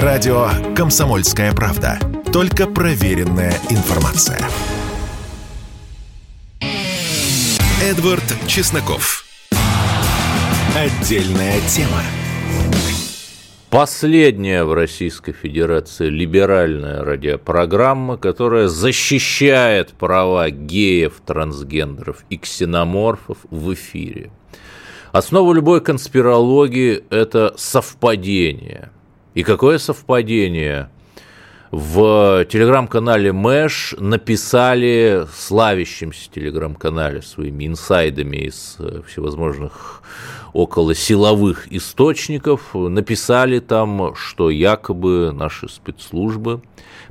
Радио «Комсомольская правда». Только проверенная информация. Эдвард Чесноков. Отдельная тема. Последняя в Российской Федерации либеральная радиопрограмма, которая защищает права геев, трансгендеров и ксеноморфов в эфире. Основа любой конспирологии – это совпадение. И какое совпадение? В телеграм-канале Мэш написали славящимся телеграм-канале своими инсайдами из всевозможных около силовых источников, написали там, что якобы наши спецслужбы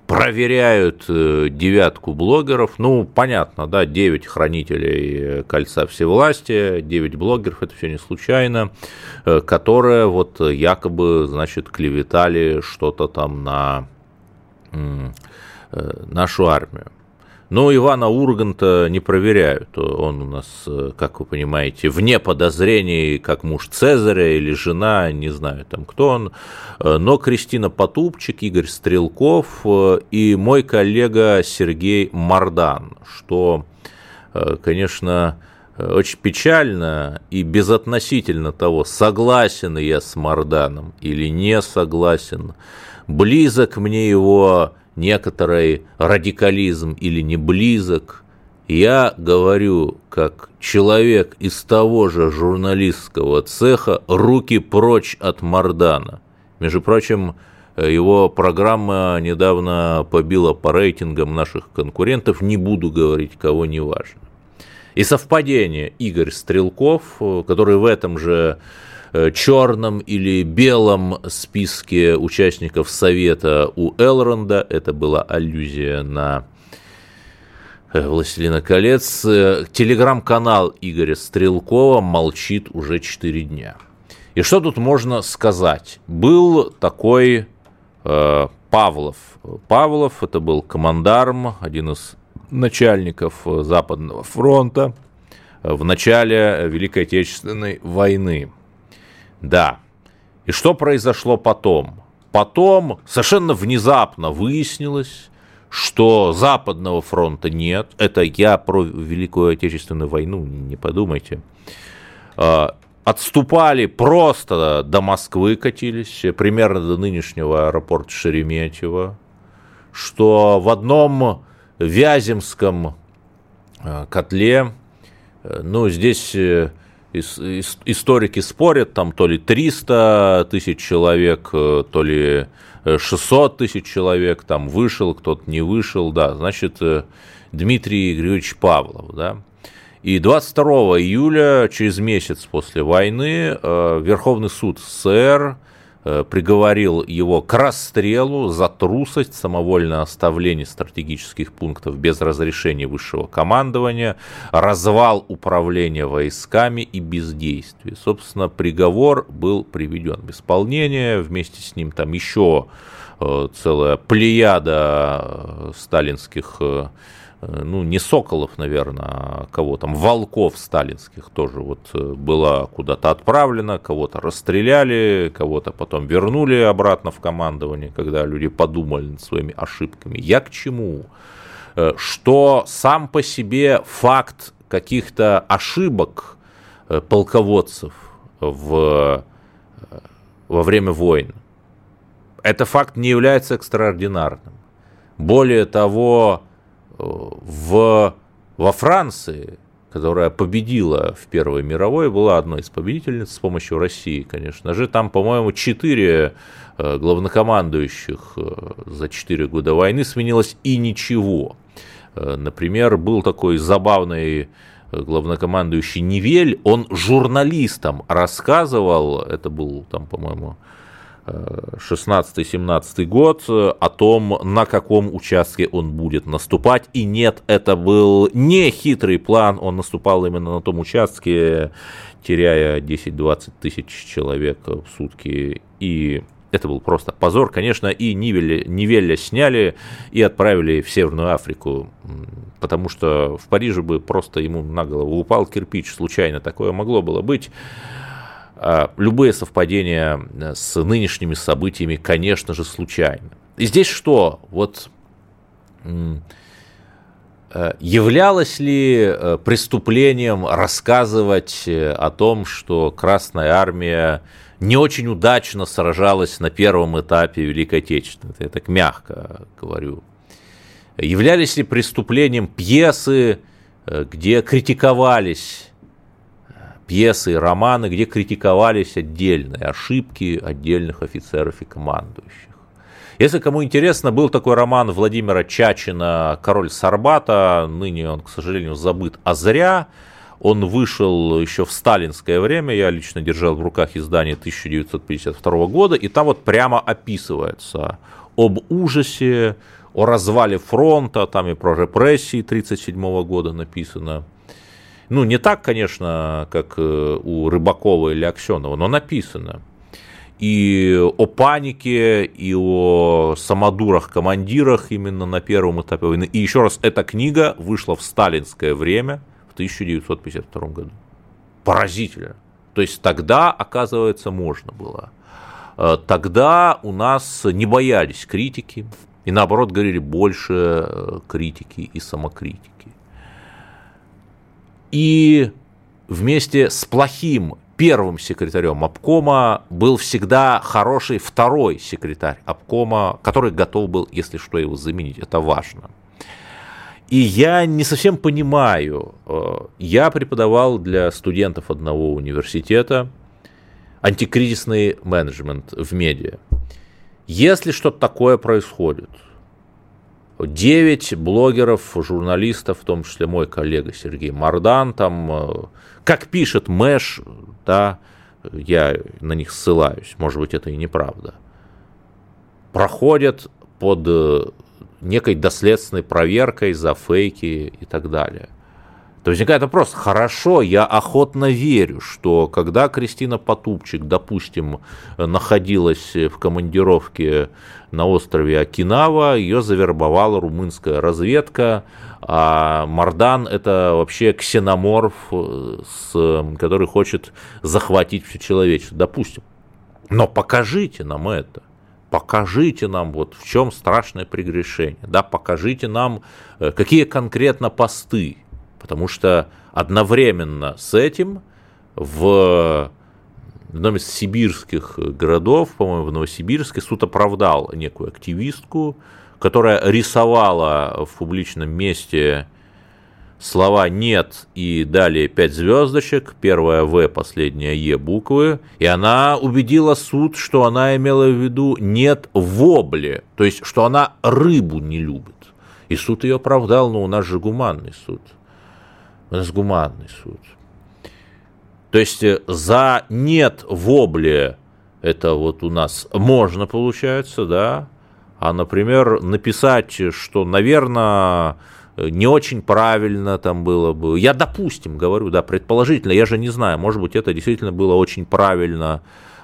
проверяют э, девятку блогеров, ну, понятно, да, девять хранителей кольца всевластия, девять блогеров, это все не случайно, э, которые вот якобы, значит, клеветали что-то там на э, нашу армию. Но Ивана Урганта не проверяют. Он у нас, как вы понимаете, вне подозрений, как муж Цезаря или жена, не знаю там кто он. Но Кристина Потупчик, Игорь Стрелков и мой коллега Сергей Мардан, что, конечно, очень печально и безотносительно того, согласен я с Марданом или не согласен, близок мне его некоторый радикализм или не близок. Я говорю, как человек из того же журналистского цеха, руки прочь от Мардана. Между прочим, его программа недавно побила по рейтингам наших конкурентов, не буду говорить, кого не важно. И совпадение Игорь Стрелков, который в этом же Э, черном или белом списке участников Совета у Элронда. Это была аллюзия на э, «Властелина колец». Э, телеграм-канал Игоря Стрелкова молчит уже 4 дня. И что тут можно сказать? Был такой э, Павлов. Павлов это был командарм, один из начальников Западного фронта в начале Великой Отечественной войны. Да. И что произошло потом? Потом совершенно внезапно выяснилось, что Западного фронта нет. Это я про Великую Отечественную войну, не подумайте. А, отступали просто до Москвы катились, примерно до нынешнего аэропорта Шереметьево, что в одном Вяземском а, котле, э, ну, здесь э, историки спорят, там то ли 300 тысяч человек, э, то ли 600 тысяч человек, там вышел, кто-то не вышел, да, значит, э, Дмитрий Григорьевич Павлов, да. И 22 июля, через месяц после войны, э, Верховный суд СССР Э, приговорил его к расстрелу за трусость, самовольное оставление стратегических пунктов без разрешения высшего командования, развал управления войсками и бездействие. Собственно, приговор был приведен в исполнение, вместе с ним там еще э, целая плеяда э, сталинских Э, ну, не Соколов, наверное, а кого там, Волков сталинских тоже вот э, была куда-то отправлена, кого-то расстреляли, кого-то потом вернули обратно в командование, когда люди подумали над своими ошибками. Я к чему? Э, что сам по себе факт каких-то ошибок полководцев в, во время войн, это факт не является экстраординарным. Более того, в, во Франции, которая победила в Первой мировой, была одной из победительниц с помощью России, конечно же. Там, по-моему, четыре э, главнокомандующих э, за четыре года войны сменилось и ничего. Э, например, был такой забавный главнокомандующий Нивель, он журналистам рассказывал, это был там, по-моему, 16-17 год о том, на каком участке он будет наступать. И нет, это был не хитрый план, он наступал именно на том участке, теряя 10-20 тысяч человек в сутки. И это был просто позор, конечно, и Нивеля, Нивеля сняли и отправили в Северную Африку, потому что в Париже бы просто ему на голову упал кирпич, случайно такое могло было быть. А, любые совпадения э, с нынешними событиями, конечно же, случайны. И здесь что? Вот э, являлось ли э, преступлением рассказывать о том, что Красная Армия не очень удачно сражалась на первом этапе Великой Отечественной? Я так мягко говорю. Являлись ли преступлением пьесы, где критиковались пьесы романы, где критиковались отдельные ошибки отдельных офицеров и командующих. Если кому интересно, был такой роман Владимира Чачина «Король Сарбата», ныне он, к сожалению, забыт, а зря. Он вышел еще в сталинское время, я лично держал в руках издание 1952 года, и там вот прямо описывается об ужасе, о развале фронта, там и про репрессии 1937 года написано. Ну, не так, конечно, как э, у Рыбакова или Аксенова, но написано. И о панике, и о самодурах-командирах именно на первом этапе войны. И еще раз, эта книга вышла в сталинское время в 1952 году. Поразительно. То есть тогда, оказывается, можно было. Э, тогда у нас не боялись критики, и наоборот говорили больше э, критики и самокритики. И вместе с плохим первым секретарем обкома был всегда хороший второй секретарь обкома, который готов был, если что, его заменить. Это важно. И я не совсем понимаю, э, я преподавал для студентов одного университета антикризисный менеджмент в медиа. Если что-то такое происходит – 9 блогеров, журналистов, в том числе мой коллега Сергей Мардан, там, э, как пишет Мэш, да, я на них ссылаюсь, может быть, это и неправда, проходят под э, некой доследственной проверкой за фейки и так далее – то возникает вопрос, хорошо, я охотно верю, что когда Кристина Потупчик, допустим, находилась в командировке на острове Окинава, ее завербовала румынская разведка, а Мардан это вообще ксеноморф, с, который хочет захватить все человечество, допустим. Но покажите нам это. Покажите нам, вот в чем страшное прегрешение, да, покажите нам, э, какие конкретно посты, Потому что одновременно с этим в одном из сибирских городов, по-моему, в Новосибирске, суд оправдал некую активистку, которая рисовала в публичном месте слова «нет» и далее пять звездочек, первая «В», последняя «Е» буквы, и она убедила суд, что она имела в виду «нет вобле», то есть, что она рыбу не любит. И суд ее оправдал, но у нас же гуманный суд – у нас гуманный суд. То есть э, за нет вобли это вот у нас можно, получается, да, а, например, написать, что, наверное, не очень правильно там было бы. Я, допустим, говорю, да, предположительно, я же не знаю, может быть, это действительно было очень правильно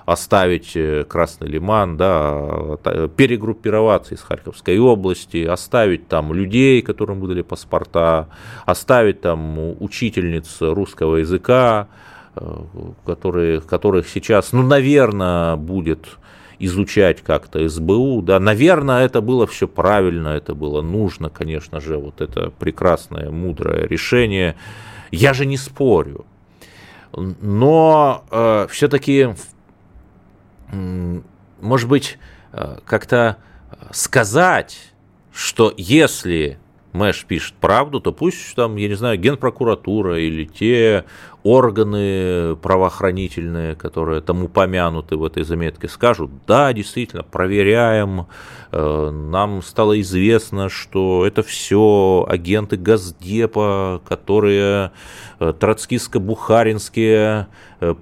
оставить э, Красный Лиман, да, перегруппироваться из Харьковской области, оставить там людей, которым выдали паспорта, оставить там учительниц русского языка, э, которые, которых сейчас, ну, наверное, будет изучать как-то СБУ, да, наверное, это было все правильно, это было нужно, конечно же, вот это прекрасное, мудрое решение. Я же не спорю, но э, все-таки может быть, э, как-то сказать, что если Мэш пишет правду, то пусть там, я не знаю, генпрокуратура или те органы правоохранительные, которые там упомянуты в этой заметке, скажут, да, действительно, проверяем, э, нам стало известно, что это все агенты Газдепа, которые э, троцкистско-бухаринские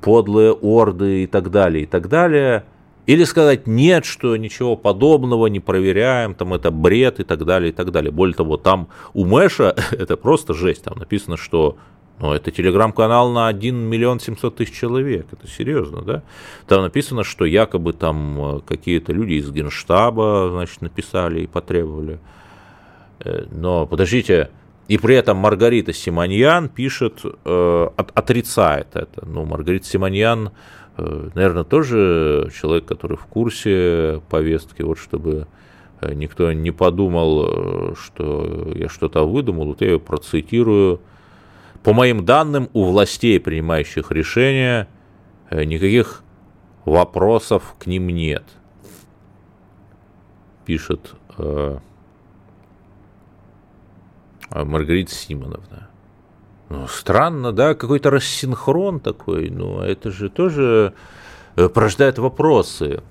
подлые орды и так далее, и так далее – или сказать нет, что ничего подобного не проверяем, там это бред и так далее, и так далее. Более того, там у Мэша это просто жесть. Там написано, что ну, это телеграм-канал на 1 миллион 700 тысяч человек. Это серьезно, да? Там написано, что якобы там э, какие-то люди из генштаба, значит, написали и потребовали. Э, но подождите, и при этом Маргарита Симоньян пишет, э, отрицает это. Ну, Маргарита Симоньян наверное, тоже человек, который в курсе повестки, вот чтобы никто не подумал, что я что-то выдумал, вот я ее процитирую. По моим данным, у властей, принимающих решения, никаких вопросов к ним нет. Пишет э, Маргарита Симоновна. Ну, странно, да, какой-то рассинхрон такой, ну, это же тоже э, порождает вопросы.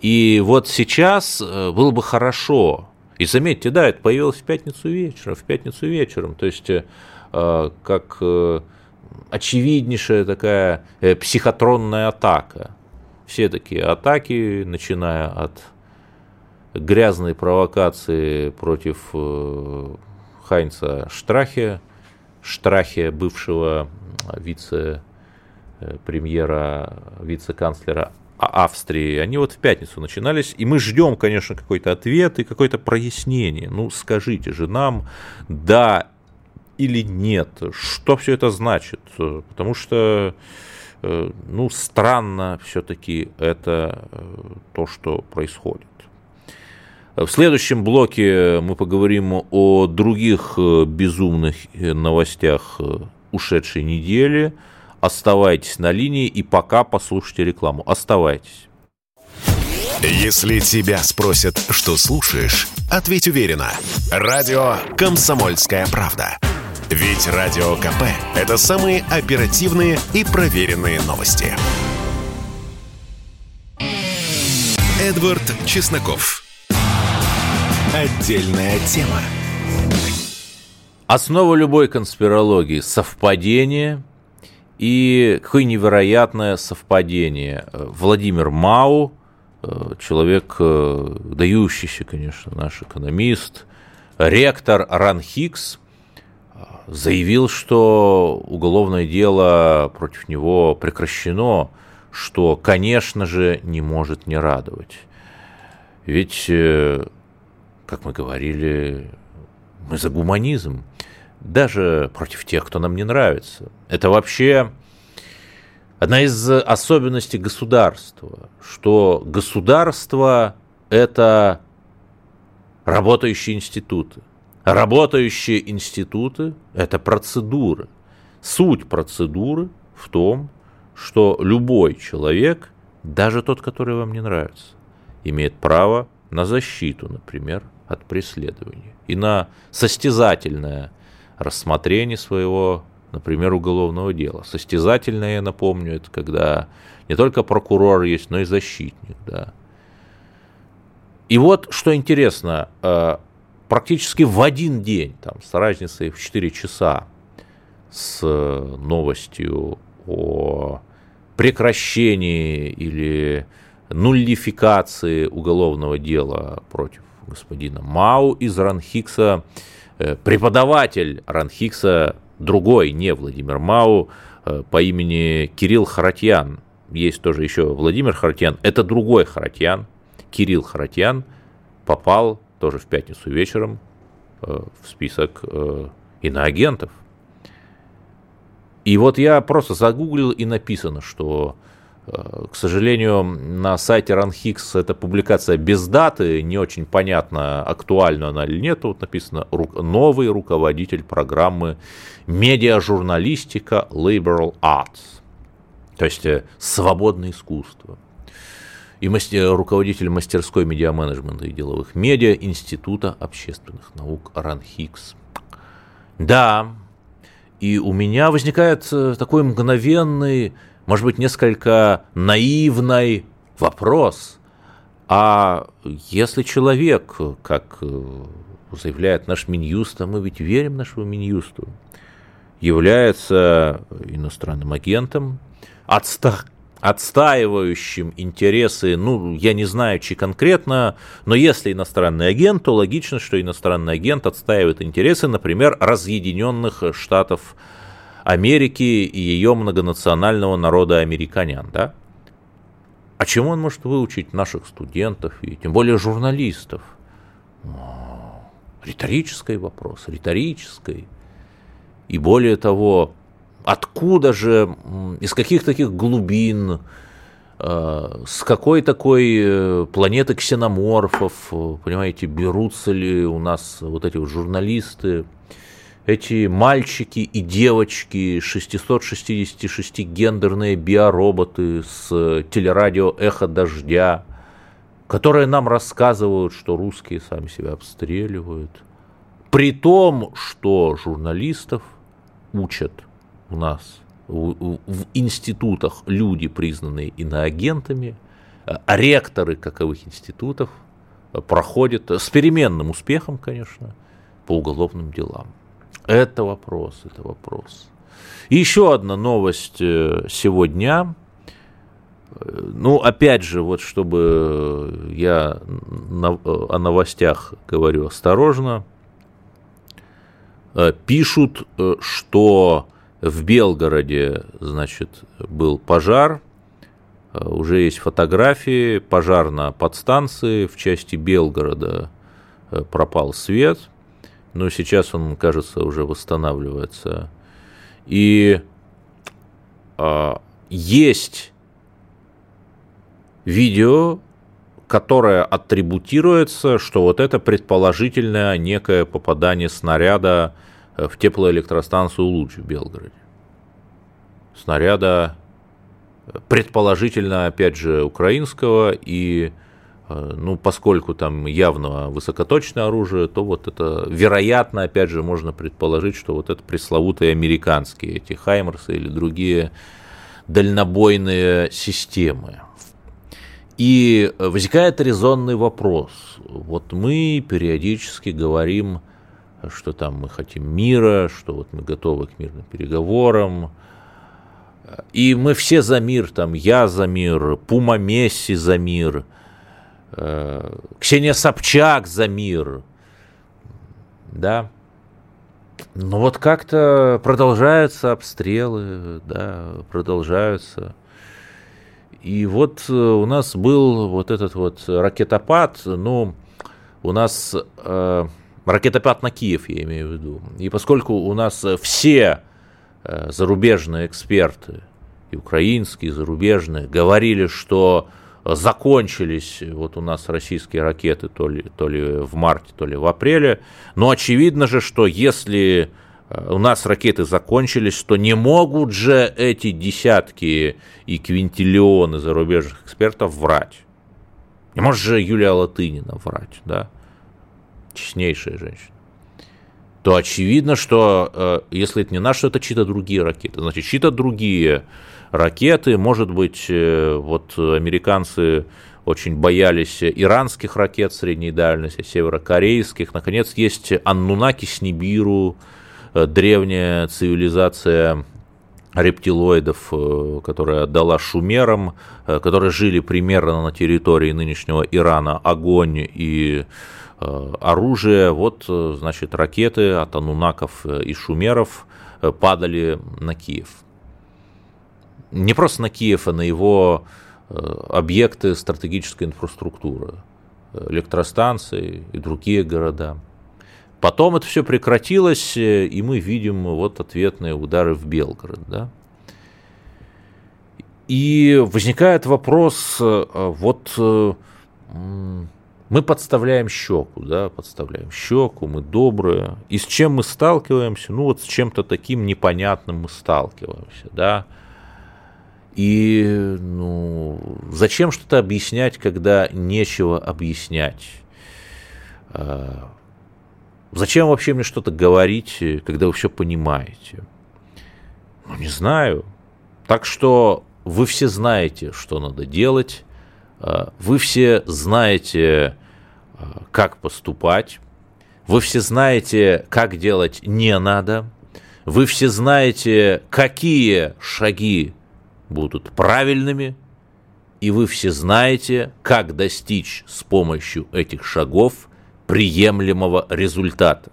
И вот сейчас э, было бы хорошо, и заметьте, да, это появилось в пятницу вечером, в пятницу вечером, то есть э, как очевиднейшая такая психотронная атака. Все такие атаки, начиная от грязной провокации против Хайнца Штрахе, Штрахе, бывшего вице-премьера, вице-канцлера Австрии, они вот в пятницу начинались, и мы ждем, конечно, какой-то ответ и какое-то прояснение. Ну, скажите же нам, да или нет, что все это значит, потому что, э, ну, странно все-таки это э, то, что происходит. В следующем блоке мы поговорим о других э, безумных э, новостях э, ушедшей недели. Оставайтесь на линии и пока послушайте рекламу. Оставайтесь. Если тебя спросят, что слушаешь, ответь уверенно. Радио «Комсомольская правда». Ведь Радио КП – это самые оперативные и проверенные новости. Эдвард Чесноков. Отдельная тема. Основа любой конспирологии – совпадение и какое невероятное совпадение. Владимир Мау, э, человек, э, дающийся, конечно, наш экономист, ректор РАНХИКС, э, заявил, что уголовное дело против него прекращено, что, конечно же, не может не радовать. Ведь как мы говорили, мы за гуманизм, даже против тех, кто нам не нравится. Это вообще одна из особенностей государства, что государство – это работающие институты. Работающие институты – это процедуры. Суть процедуры в том, что любой человек, даже тот, который вам не нравится, имеет право на защиту, например, от преследования и на состязательное рассмотрение своего, например, уголовного дела. Состязательное, я напомню, это когда не только прокурор есть, но и защитник. Да. И вот, что интересно, э, практически в один день, там, с разницей в 4 часа, с новостью о прекращении или нуллификации уголовного дела против господина Мау из Ранхикса, э, преподаватель Ранхикса, другой, не Владимир Мау, э, по имени Кирилл Харатьян. Есть тоже еще Владимир Харатьян, это другой Харатьян, Кирилл Харатьян, попал тоже в пятницу вечером э, в список иноагентов. И вот я просто загуглил и написано, что к сожалению, на сайте RunHix эта публикация без даты, не очень понятно, актуальна она или нет. Тут написано «Новый руководитель программы медиажурналистика Liberal Arts», то есть э, свободное искусство. И руководитель мастерской медиаменеджмента и деловых медиа Института общественных наук RunHix. Да, и у меня возникает э, такой мгновенный может быть, несколько наивный вопрос. А если человек, как э, заявляет наш Минюст, а мы ведь верим нашему Минюсту, является иностранным агентом, отста отстаивающим интересы, ну, я не знаю, чьи конкретно, но если иностранный агент, то логично, что иностранный агент отстаивает интересы, например, разъединенных штатов и ее многонационального народа американян, да? А чему он может выучить наших студентов и тем более журналистов? Риторический вопрос, риторический. И более того, откуда же, из каких таких глубин с какой такой планеты ксеноморфов, понимаете, берутся ли у нас вот эти вот журналисты, эти мальчики и девочки, 666 гендерные биороботы с телерадио «Эхо дождя», которые нам рассказывают, что русские сами себя обстреливают. При том, что журналистов учат у нас в, в институтах люди, признанные иноагентами, а ректоры каковых институтов проходят с переменным успехом, конечно, по уголовным делам. Это вопрос, это вопрос. И еще одна новость э, сегодня. Ну, опять же, вот чтобы я о новостях говорю осторожно. Э, пишут, э, что в Белгороде, значит, был пожар, уже есть фотографии, пожар на подстанции в части Белгорода пропал свет – но сейчас он, кажется, уже восстанавливается. И а, есть видео, которое атрибутируется, что вот это предположительное некое попадание снаряда в теплоэлектростанцию «Луч» в Белгороде. Снаряда предположительно, опять же, украинского и Э, ну, поскольку там явно высокоточное оружие, то вот это, вероятно, опять же, можно предположить, что вот это пресловутые американские, эти Хаймерсы или другие дальнобойные системы. И возникает резонный вопрос. Вот мы периодически говорим, что там мы хотим мира, что вот мы готовы к мирным переговорам, и мы все за мир, там я за мир, Пума Месси за мир – Э, Ксения Собчак за мир, да. Но вот как-то продолжаются обстрелы, да, продолжаются. И вот э, у нас был вот этот вот ракетопад, ну, у нас э, ракетопад на Киев, я имею в виду. И поскольку у нас все э, зарубежные эксперты, и украинские, и зарубежные, говорили, что закончились вот у нас российские ракеты то ли, то ли в марте, то ли в апреле. Но очевидно же, что если э, у нас ракеты закончились, то не могут же эти десятки и квинтиллионы зарубежных экспертов врать. Не может же Юлия Латынина врать, да? Честнейшая женщина. То очевидно, что э, если это не наши, то это чьи-то другие ракеты. Значит, чьи-то другие ракеты. Может быть, э, вот американцы очень боялись иранских ракет средней дальности, северокорейских. Наконец, есть Аннунаки с Нибиру, э, древняя цивилизация рептилоидов, э, которая отдала шумерам, которые жили примерно на территории нынешнего Ирана, огонь и оружие. Вот, значит, ракеты от анунаков и шумеров падали на Киев не просто на Киев, а на его э, объекты стратегической инфраструктуры, электростанции и другие города. Потом это все прекратилось, э, и мы видим вот ответные удары в Белгород. Да? И возникает вопрос, э, вот мы подставляем щеку, да, подставляем щеку, мы добрые. И с чем мы сталкиваемся? Ну вот с чем-то таким непонятным мы сталкиваемся, да. И ну, зачем что-то объяснять, когда нечего объяснять? А, зачем вообще мне что-то говорить, когда вы все понимаете? Ну, не знаю. Так что вы все знаете, что надо делать. А, вы все знаете, а, как поступать. Вы все знаете, как делать не надо. Вы все знаете, какие шаги будут правильными, и вы все знаете, как достичь с помощью этих шагов приемлемого результата.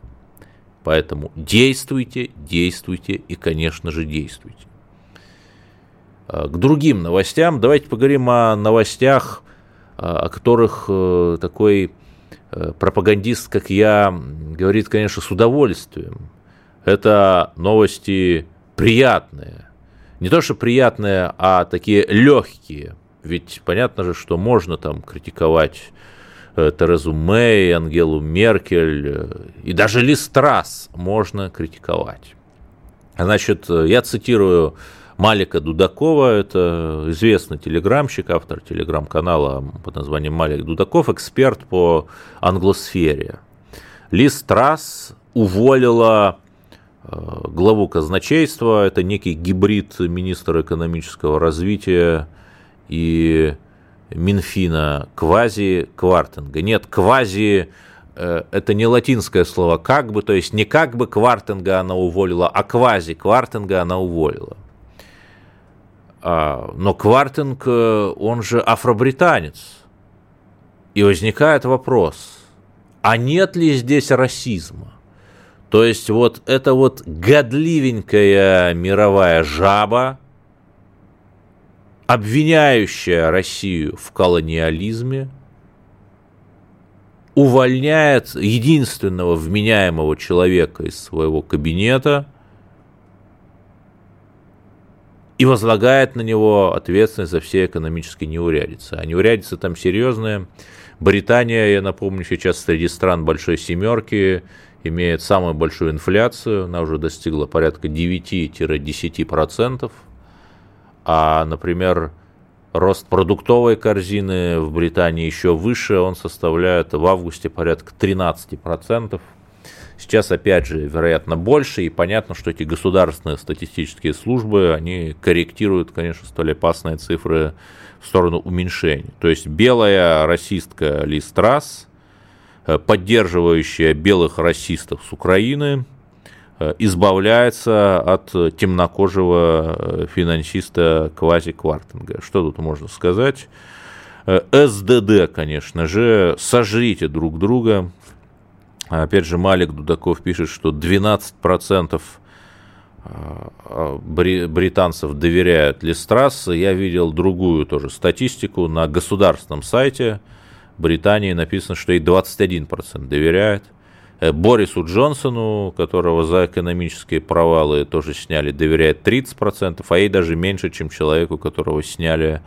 Поэтому действуйте, действуйте и, конечно же, действуйте. А, к другим новостям. Давайте поговорим о новостях, а, о которых э, такой э, пропагандист, как я, говорит, конечно, с удовольствием. Это новости приятные, не то что приятные, а такие легкие. Ведь понятно же, что можно там критиковать э, Терезу Мэй, Ангелу Меркель э, и даже Листрас можно критиковать. Значит, э, я цитирую Малика Дудакова, это известный телеграмщик, автор телеграм-канала под названием Малик Дудаков, эксперт по англосфере. Лиз Трасс уволила главу казначейства, это некий гибрид министра экономического развития и Минфина квази Квартинга. Нет, квази э, это не латинское слово как бы, то есть не как бы Квартинга она уволила, а квази Квартинга она уволила. А, но Квартинг, э, он же афробританец. И возникает вопрос, а нет ли здесь расизма? То есть вот эта вот годливенькая мировая жаба, обвиняющая Россию в колониализме, увольняет единственного вменяемого человека из своего кабинета и возлагает на него ответственность за все экономические неурядицы. А неурядицы там серьезные. Британия, я напомню, сейчас среди стран Большой Семерки имеет самую большую инфляцию, она уже достигла порядка 9-10%. А, например, рост продуктовой корзины в Британии еще выше, он составляет в августе порядка 13%. Сейчас, опять же, вероятно, больше, и понятно, что эти государственные статистические службы, они корректируют, конечно, столь опасные цифры в сторону уменьшения. То есть белая расистка Ли Страс, э, поддерживающая белых расистов с Украины – Э, избавляется от темнокожего э, финансиста Квази Квартинга. Что тут можно сказать? Э, СДД, конечно же, сожрите друг друга. Опять же, Малик Дудаков пишет, что 12% британцев доверяют Листрас. Я видел другую тоже статистику на государственном сайте Британии написано, что и 21% доверяют. Э, Борису Джонсону, которого за экономические провалы тоже сняли, доверяет 30%, а ей даже меньше, чем человеку, которого сняли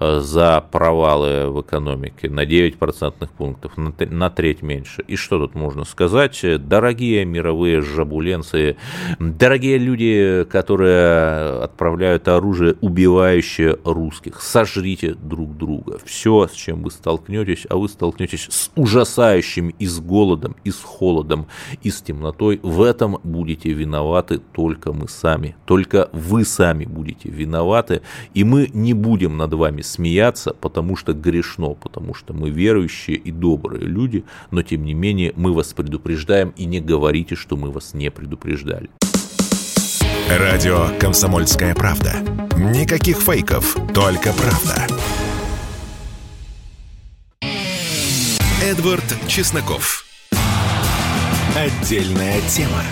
за провалы в экономике на 9 процентных пунктов, на, треть меньше. И что тут можно сказать? Дорогие мировые жабуленцы, дорогие люди, которые отправляют оружие, убивающее русских, сожрите друг друга. Все, с чем вы столкнетесь, а вы столкнетесь с ужасающим и с голодом, и с холодом, и с темнотой, в этом будете виноваты только мы сами. Только вы сами будете виноваты, и мы не будем над вами смеяться, потому что грешно, потому что мы верующие и добрые люди, но тем не менее мы вас предупреждаем и не говорите, что мы вас не предупреждали. Радио «Комсомольская правда». Никаких фейков, только правда. Эдвард Чесноков. Отдельная тема.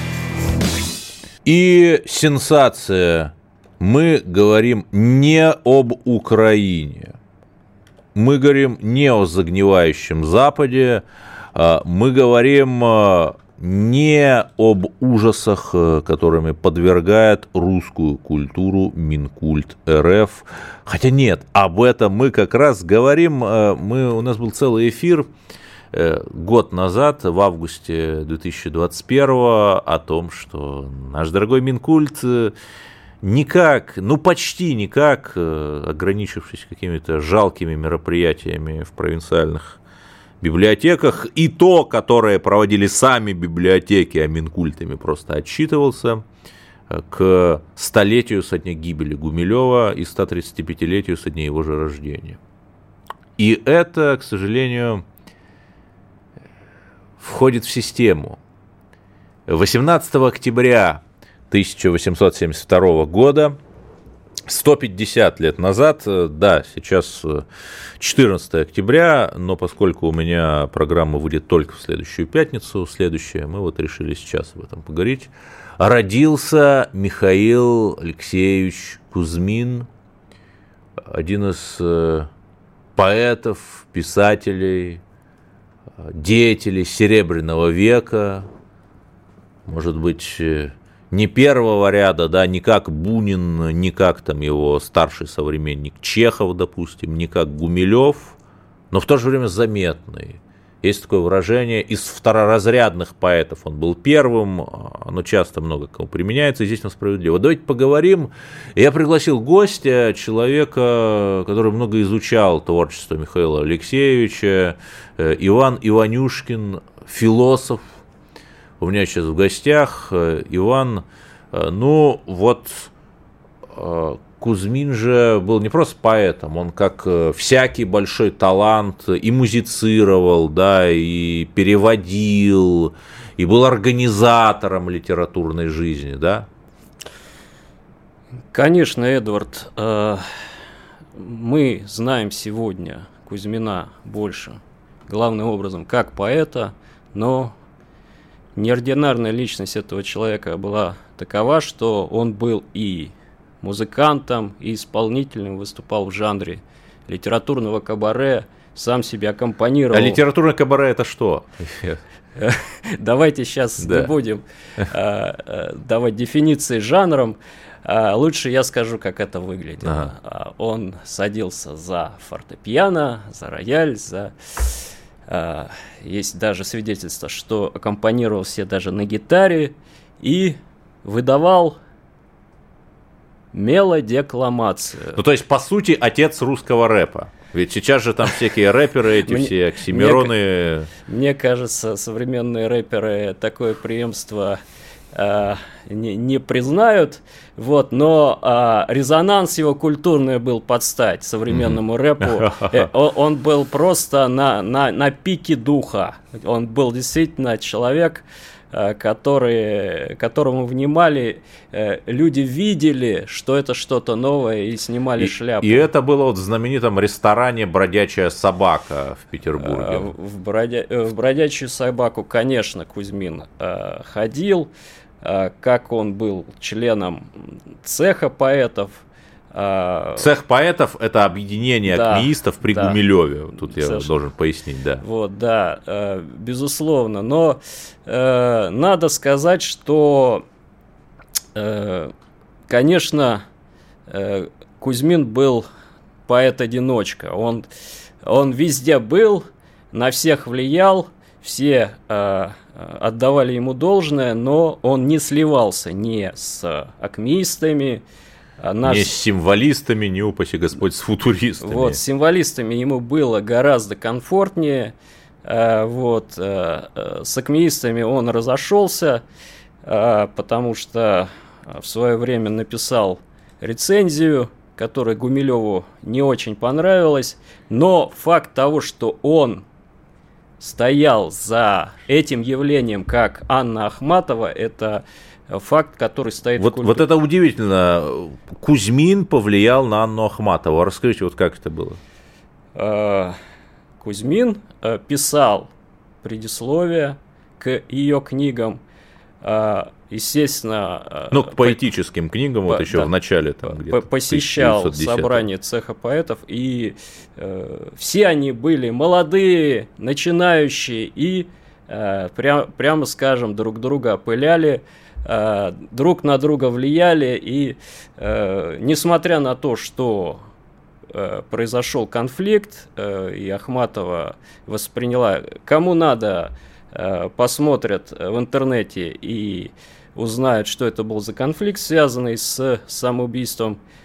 И сенсация мы говорим не об Украине, мы говорим не о загнивающем Западе, а мы говорим а, не об ужасах, э, которыми подвергает русскую культуру Минкульт РФ. Хотя нет, об этом мы как раз говорим. Э, мы, у нас был целый эфир э, год назад, в августе 2021, о том, что наш дорогой Минкульт никак, ну почти никак, э, ограничившись какими-то жалкими мероприятиями в провинциальных библиотеках, и то, которое проводили сами библиотеки, а Минкультами просто отчитывался, э, к столетию со дня гибели Гумилева и 135-летию со дня его же рождения. И это, к сожалению, входит в систему. 18 октября 1872 года, 150 лет назад, э, да, сейчас 14 э, октября, но поскольку у меня программа выйдет только в следующую пятницу, следующая, мы вот решили сейчас об этом поговорить, родился Михаил Алексеевич Кузьмин, один из э, поэтов, писателей, деятелей Серебряного века, может быть, не первого ряда, да, не как Бунин, не как там его старший современник Чехов, допустим, не как Гумилев, но в то же время заметный. Есть такое выражение, из второразрядных поэтов он был первым, оно часто много кому применяется, и здесь он справедливо. Давайте поговорим. Я пригласил гостя, человека, который много изучал творчество Михаила Алексеевича, э, Иван Иванюшкин, философ. У меня сейчас в гостях э, Иван, э, ну вот Кузьмин же был не просто поэтом, он как э, всякий большой талант и музицировал, да, и переводил, и был организатором литературной жизни, да? Конечно, Эдвард, э, мы знаем сегодня Кузьмина больше, главным образом, как поэта, но неординарная личность этого человека была такова, что он был и музыкантом и исполнителем, выступал в жанре литературного кабаре, сам себя аккомпанировал. А литературное кабаре это что? Давайте сейчас не будем а, а, давать дефиниции жанром. А, лучше я скажу, как это выглядело. Он садился за фортепиано, за рояль, за... Есть даже свидетельство, что аккомпанировал все даже на гитаре и выдавал мелодекламация. Ну, то есть, по сути, отец русского рэпа. Ведь сейчас же там всякие рэперы, эти все оксимироны. Мне, кажется, современные рэперы такое преемство э, не, не признают, вот, но э, резонанс его культурный был под стать современному рэпу. Э, он был просто на, на, на пике духа. Он был действительно человек, Э, которые, которому внимали, э, люди видели, что это что-то новое и снимали и, шляпу. И это было вот в знаменитом ресторане «Бродячая собака» в Петербурге. Э, в, бродя... в «Бродячую собаку», конечно, Кузьмин ходил, как он был членом цеха поэтов – Цех поэтов – это объединение да, акмеистов при да, Гумилеве. Тут я совершенно. должен пояснить, да. Вот, да, э, безусловно. Но э, надо сказать, что, э, конечно, э, Кузьмин был поэт-одиночка. Он, он везде был, на всех влиял, все э, отдавали ему должное, но он не сливался ни с акмеистами, а наш... Не с символистами, не упаси Господь, с футуристами. Вот, с символистами ему было гораздо комфортнее. А, вот, а, с акмеистами он разошелся, потому что в свое время написал рецензию, которая Гумилеву не очень понравилась. Но факт того, что он стоял за этим явлением, как Анна Ахматова, это факт, который стоит вот. Вот это удивительно. Кузьмин повлиял на Анну Ахматову. Расскажите, вот как это было? А, Кузьмин э, писал предисловие к ее книгам. А, естественно... Э, ну, к поэтическим по, книгам, по, вот еще да, в начале там где-то. Посещал собрание цеха поэтов, и э, все они были молодые, начинающие, и э, прям, прямо скажем, друг друга опыляли. Э, друг на друга влияли, и э, несмотря на то, что э, произошел конфликт, и Ахматова восприняла, кому надо, посмотрят в интернете и узнают, что это был за конфликт, связанный с самоубийством э,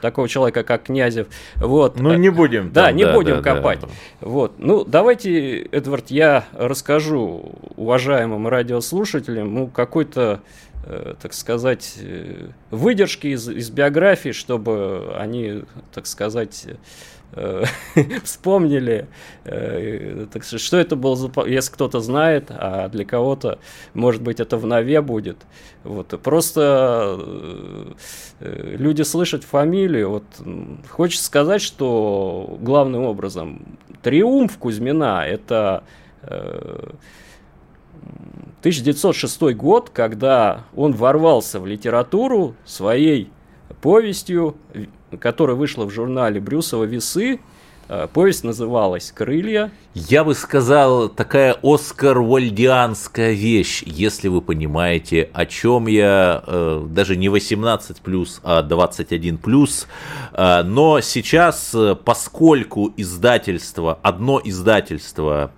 такого человека, как Князев. Вот. Ну, не будем. Да, там, не да, будем да, копать. Да. Вот. Ну, давайте, Эдвард, я расскажу уважаемым радиослушателям, ну, какой-то э, так сказать, э, выдержки из, из биографии, чтобы они, так сказать, Э, вспомнили, э, так сказать, что это был за... Если кто-то знает, а для кого-то, может быть, это в нове будет. Вот. Просто э, люди слышат фамилию. Вот. Хочется сказать, что главным образом триумф Кузьмина – это 1906 год, когда он ворвался в литературу своей повестью которая вышла в журнале Брюсова «Весы», Э, повесть называлась «Крылья». Я бы сказал, такая оскар-вальдианская вещь, если вы понимаете, о чем я, э, даже не 18+, а 21+. Э, но сейчас, поскольку издательство, одно издательство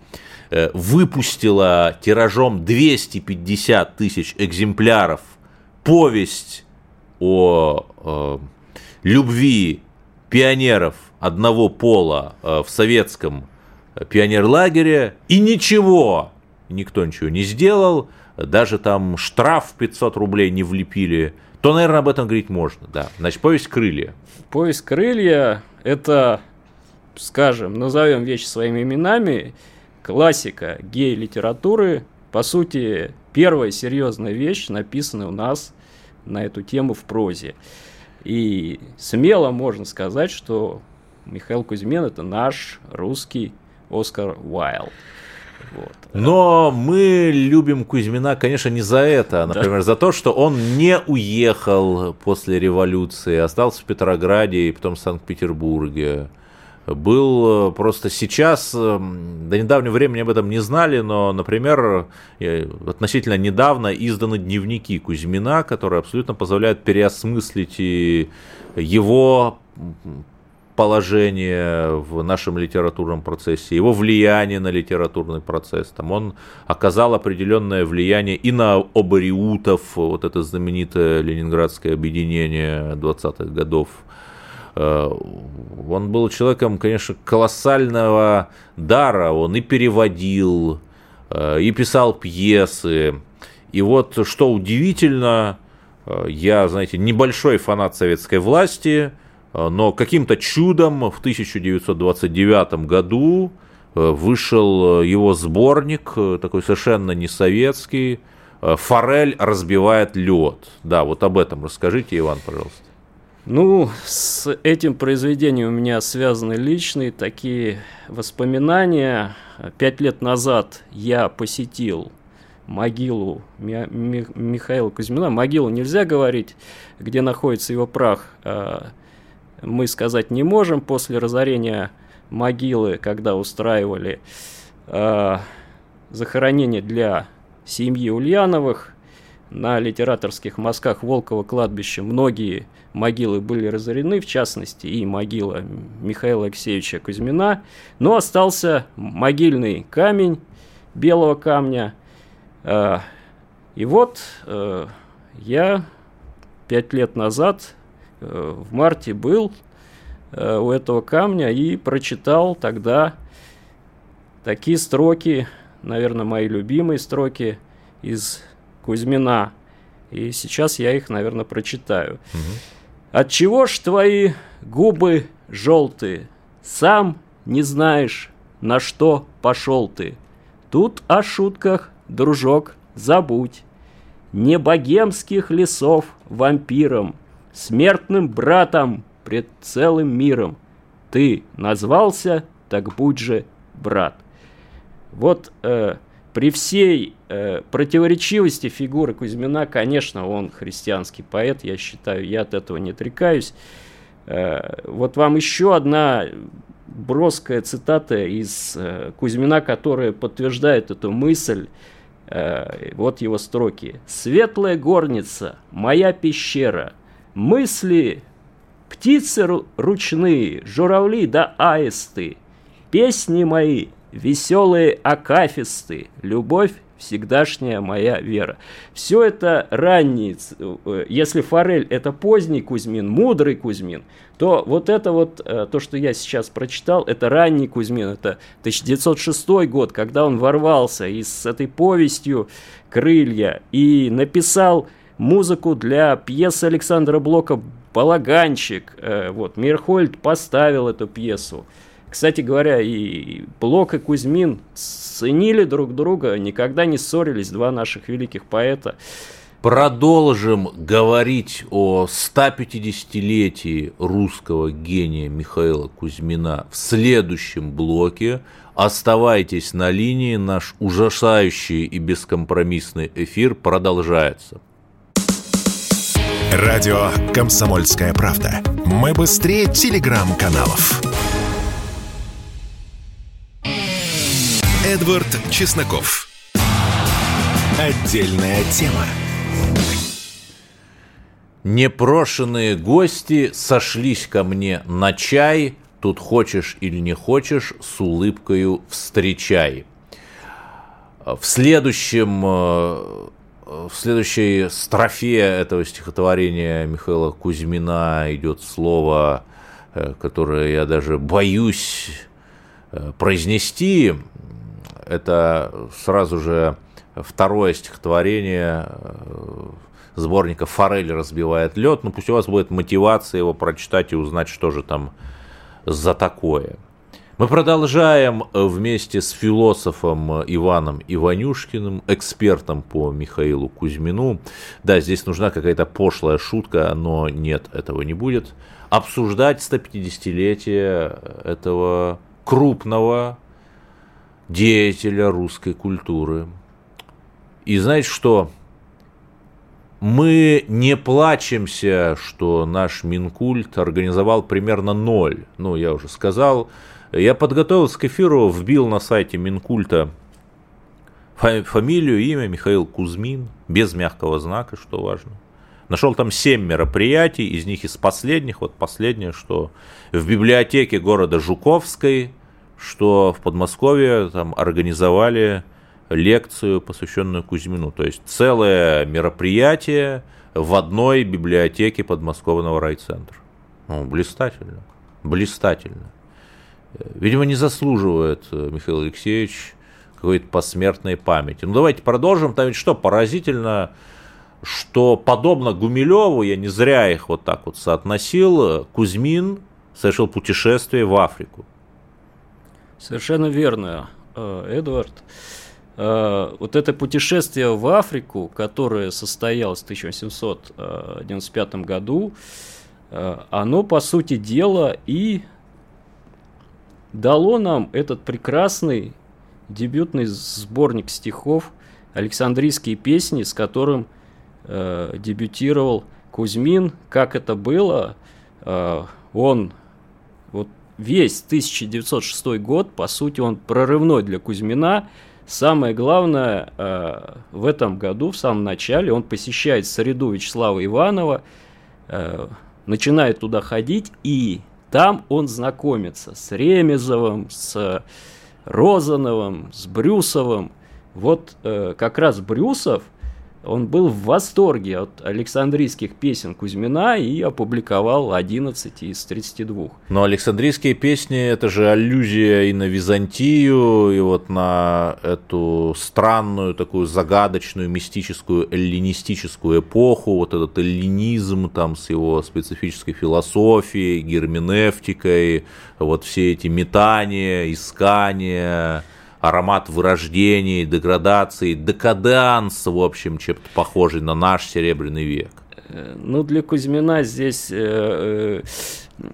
выпустило тиражом 250 тысяч экземпляров повесть о любви пионеров одного пола э, в советском э, пионерлагере, и ничего, никто ничего не сделал, даже там штраф 500 рублей не влепили, то, наверное, об этом говорить можно, да. Значит, повесть «Крылья». Повесть «Крылья» — это, скажем, назовем вещи своими именами, классика гей-литературы, по сути, первая серьезная вещь, написанная у нас на эту тему в прозе. И смело можно сказать, что Михаил Кузьмин это наш русский Оскар Уайлд. Вот. Но мы любим Кузьмина, конечно, не за это, а, например, да. за то, что он не уехал после революции, остался в Петрограде и потом в Санкт-Петербурге. Был э, просто сейчас, э, до недавнего времени об этом не знали, но, например, относительно недавно изданы дневники Кузьмина, которые абсолютно позволяют переосмыслить и его положение в нашем литературном процессе, его влияние на литературный процесс. Там он оказал определенное влияние и на обариутов, вот это знаменитое ленинградское объединение 20-х годов. Э, он был человеком, конечно, колоссального дара. Он и переводил, э, и писал пьесы. И вот что удивительно, э, я, знаете, небольшой фанат советской власти – но каким-то чудом в 1929 году вышел его сборник, такой совершенно не советский, «Форель разбивает лед». Да, вот об этом расскажите, Иван, пожалуйста. Ну, с этим произведением у меня связаны личные такие воспоминания. Пять лет назад я посетил могилу Михаила Кузьмина. Могилу нельзя говорить, где находится его прах. А мы сказать не можем. После разорения могилы, когда устраивали э, захоронение для семьи Ульяновых, на литераторских мазках Волкова кладбища многие могилы были разорены, в частности и могила Михаила Алексеевича Кузьмина, но остался могильный камень белого камня. Э, и вот э, я пять лет назад Э, в марте был э, у этого камня и прочитал тогда такие строки, наверное, мои любимые строки из Кузьмина. И сейчас я их, наверное, прочитаю. Угу. От чего ж твои губы желтые? Сам не знаешь, на что пошел ты. Тут о шутках, дружок, забудь. Не богемских лесов вампиром смертным братом пред целым миром. Ты назвался, так будь же брат. Вот э, при всей э, противоречивости фигуры Кузьмина, конечно, он христианский поэт, я считаю, я от этого не отрекаюсь. Э, вот вам еще одна броская цитата из э, Кузьмина, которая подтверждает эту мысль. Э, вот его строки. «Светлая горница, моя пещера, Мысли, птицы ручные, журавли да аисты, Песни мои, веселые акафисты, Любовь всегдашняя моя вера. Все это ранний, э, если Форель это поздний Кузьмин, мудрый Кузьмин, то вот это вот, э, то, что я сейчас прочитал, это ранний Кузьмин, это 1906 год, когда он ворвался и с этой повестью «Крылья» и написал музыку для пьесы Александра Блока «Балаганчик». Э, вот, Мирхольд поставил эту пьесу. Кстати говоря, и Блок, и Кузьмин ценили друг друга, никогда не ссорились, два наших великих поэта. Продолжим говорить о 150-летии русского гения Михаила Кузьмина в следующем блоке. Оставайтесь на линии, наш ужасающий и бескомпромиссный эфир продолжается. Радио «Комсомольская правда». Мы быстрее телеграм-каналов. Эдвард Чесноков. Отдельная тема. Непрошенные гости сошлись ко мне на чай. Тут хочешь или не хочешь, с улыбкою встречай. В следующем э, в следующей строфе этого стихотворения Михаила Кузьмина идет слово, э, которое я даже боюсь э, произнести. Это сразу же второе стихотворение сборника «Форель разбивает лед». Ну, пусть у вас будет мотивация его прочитать и узнать, что же там за такое. Мы продолжаем вместе с философом Иваном Иванюшкиным, экспертом по Михаилу Кузьмину. Да, здесь нужна какая-то пошлая шутка, но нет, этого не будет. Обсуждать 150-летие этого крупного деятеля русской культуры. И знаете что? Мы не плачемся, что наш Минкульт организовал примерно ноль. Ну, я уже сказал, я подготовился к эфиру, вбил на сайте Минкульта фамилию, имя Михаил Кузьмин, без мягкого знака, что важно. Нашел там семь мероприятий, из них из последних, вот последнее, что в библиотеке города Жуковской, что в Подмосковье там организовали лекцию, посвященную Кузьмину. То есть целое мероприятие в одной библиотеке подмосковного райцентра. Ну, блистательно, блистательно видимо, не заслуживает э, Михаил Алексеевич какой-то посмертной памяти. Ну, давайте продолжим. Там ведь что поразительно, что подобно Гумилеву, я не зря их вот так вот соотносил, Кузьмин совершил путешествие в Африку. Совершенно верно, э, Эдвард. Э, вот это путешествие в Африку, которое состоялось в 1895 году, оно, по сути дела, и дало нам этот прекрасный дебютный сборник стихов «Александрийские песни», с которым э, дебютировал Кузьмин. Как это было? Э, он весь 1906 год, по сути, он прорывной для Кузьмина. Самое главное, э, в этом году, в самом начале, он посещает среду Вячеслава Иванова, э, начинает туда ходить и там он знакомится с Ремезовым, с Розановым, с Брюсовым. Вот э, как раз Брюсов – он был в восторге от Александрийских песен Кузьмина и опубликовал 11 из 32. Но Александрийские песни – это же аллюзия и на Византию, и вот на эту странную, такую загадочную, мистическую, эллинистическую эпоху, вот этот эллинизм там с его специфической философией, герменевтикой, вот все эти метания, искания – аромат вырождения, деградации, декаданс, в общем, чем-то похожий на наш Серебряный век. Э, ну, для Кузьмина здесь... Э, э,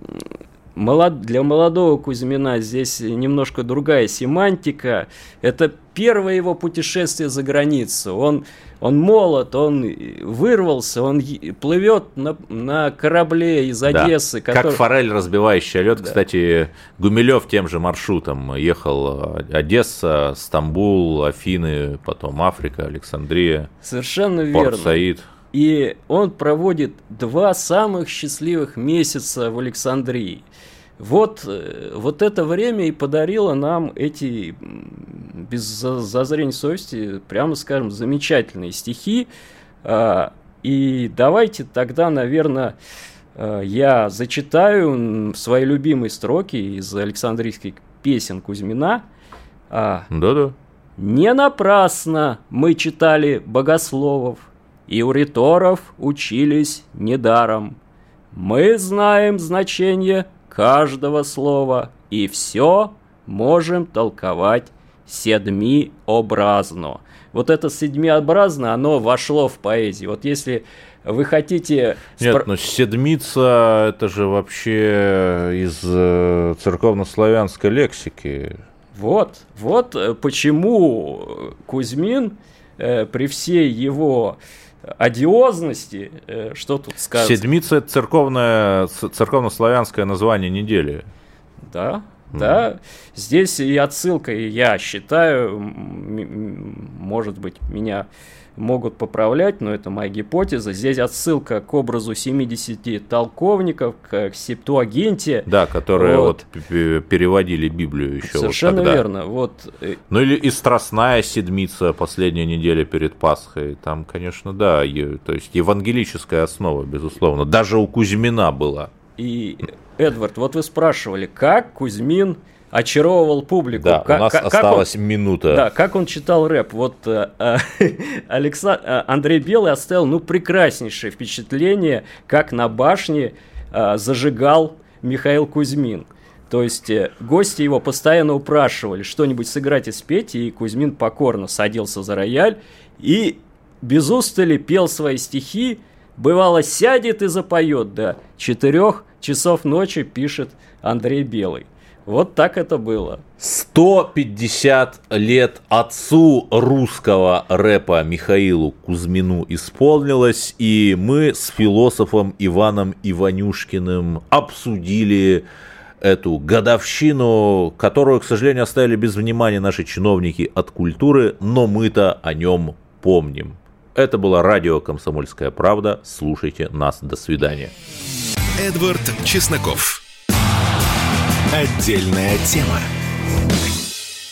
молод... Для молодого Кузьмина здесь немножко другая семантика. Это первое его путешествие за границу. Он он молод, он вырвался, он плывет на, на корабле из Одессы. Да. Который... Как форель, разбивающая лед. Да. Кстати, Гумилев тем же маршрутом ехал Одесса, Стамбул, Афины, потом Африка, Александрия. Совершенно Порт верно. Саид. И он проводит два самых счастливых месяца в Александрии. Вот, э, вот это время и подарило нам эти, без зазрения совести, прямо скажем, замечательные стихи. А, и давайте тогда, наверное, э, я зачитаю свои любимые строки из Александрийских песен Кузьмина. А, Да-да. Не напрасно мы читали богословов, и у риторов учились недаром. Мы знаем значение каждого слова, и все можем толковать седмиобразно. Вот это седмиобразно, оно вошло в поэзию. Вот если вы хотите... Нет, спро... ну седмица это же вообще из э, церковнославянской лексики. Вот, вот э, почему Кузьмин э, при всей его одиозности, э, что тут сказать? Седмица – это церковное, церковно-славянское название недели. Да, Да, здесь и отсылка, и я считаю, может быть, меня могут поправлять, но это моя гипотеза. Здесь отсылка к образу 70 толковников, к Септуагинте. Да, которые вот, вот переводили Библию еще Совершенно вот тогда. верно. Вот. Э, ну или и Страстная Седмица, последняя неделя перед Пасхой. Там, конечно, да, то есть евангелическая основа, безусловно. Даже у Кузьмина была. И, Эдвард, вот вы спрашивали, как Кузьмин очаровывал публику. Да, как, у нас как, осталась он, минута. Да, как он читал рэп. Вот э, э, Александр, э, Андрей Белый оставил, ну, прекраснейшее впечатление, как на башне э, зажигал Михаил Кузьмин. То есть э, гости его постоянно упрашивали что-нибудь сыграть и спеть, и Кузьмин покорно садился за рояль и без устали пел свои стихи, бывало сядет и запоет до четырех часов ночи, пишет Андрей Белый. Вот так это было. 150 лет отцу русского рэпа Михаилу Кузьмину исполнилось, и мы с философом Иваном Иванюшкиным обсудили эту годовщину, которую, к сожалению, оставили без внимания наши чиновники от культуры, но мы-то о нем помним. Это было радио «Комсомольская правда». Слушайте нас. До свидания. Эдвард Чесноков. Отдельная тема.